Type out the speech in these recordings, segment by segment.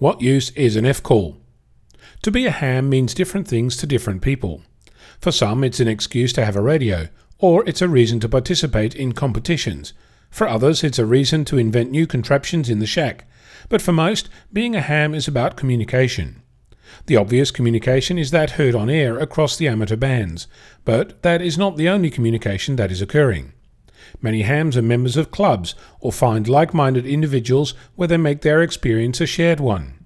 What use is an F call? To be a ham means different things to different people. For some, it's an excuse to have a radio, or it's a reason to participate in competitions. For others, it's a reason to invent new contraptions in the shack. But for most, being a ham is about communication. The obvious communication is that heard on air across the amateur bands, but that is not the only communication that is occurring. Many hams are members of clubs or find like minded individuals where they make their experience a shared one.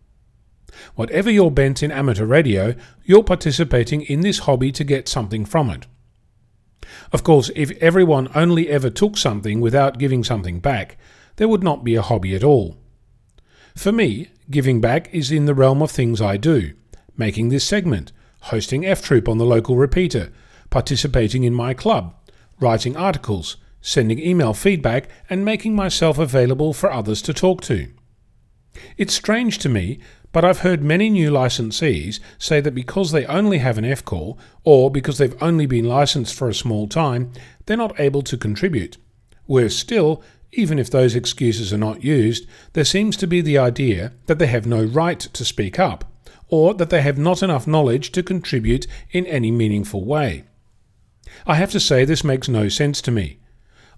Whatever your bent in amateur radio, you're participating in this hobby to get something from it. Of course, if everyone only ever took something without giving something back, there would not be a hobby at all. For me, giving back is in the realm of things I do making this segment, hosting F Troop on the local repeater, participating in my club, writing articles, sending email feedback, and making myself available for others to talk to. It's strange to me, but I've heard many new licensees say that because they only have an F call, or because they've only been licensed for a small time, they're not able to contribute. Worse still, even if those excuses are not used, there seems to be the idea that they have no right to speak up, or that they have not enough knowledge to contribute in any meaningful way. I have to say this makes no sense to me.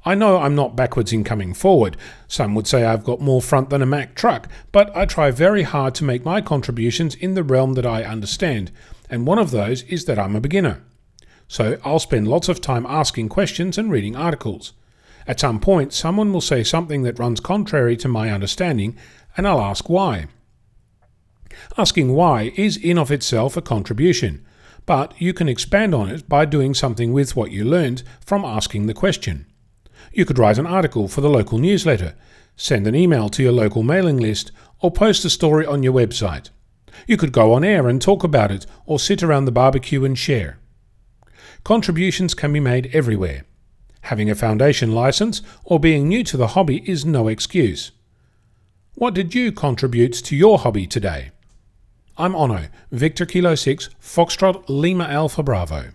I know I'm not backwards in coming forward. Some would say I've got more front than a Mack truck, but I try very hard to make my contributions in the realm that I understand, and one of those is that I'm a beginner. So I'll spend lots of time asking questions and reading articles. At some point, someone will say something that runs contrary to my understanding, and I'll ask why. Asking why is in of itself a contribution, but you can expand on it by doing something with what you learned from asking the question. You could write an article for the local newsletter, send an email to your local mailing list, or post a story on your website. You could go on air and talk about it, or sit around the barbecue and share. Contributions can be made everywhere. Having a foundation license or being new to the hobby is no excuse. What did you contribute to your hobby today? I'm Onno, Victor Kilo 6, Foxtrot Lima Alpha Bravo.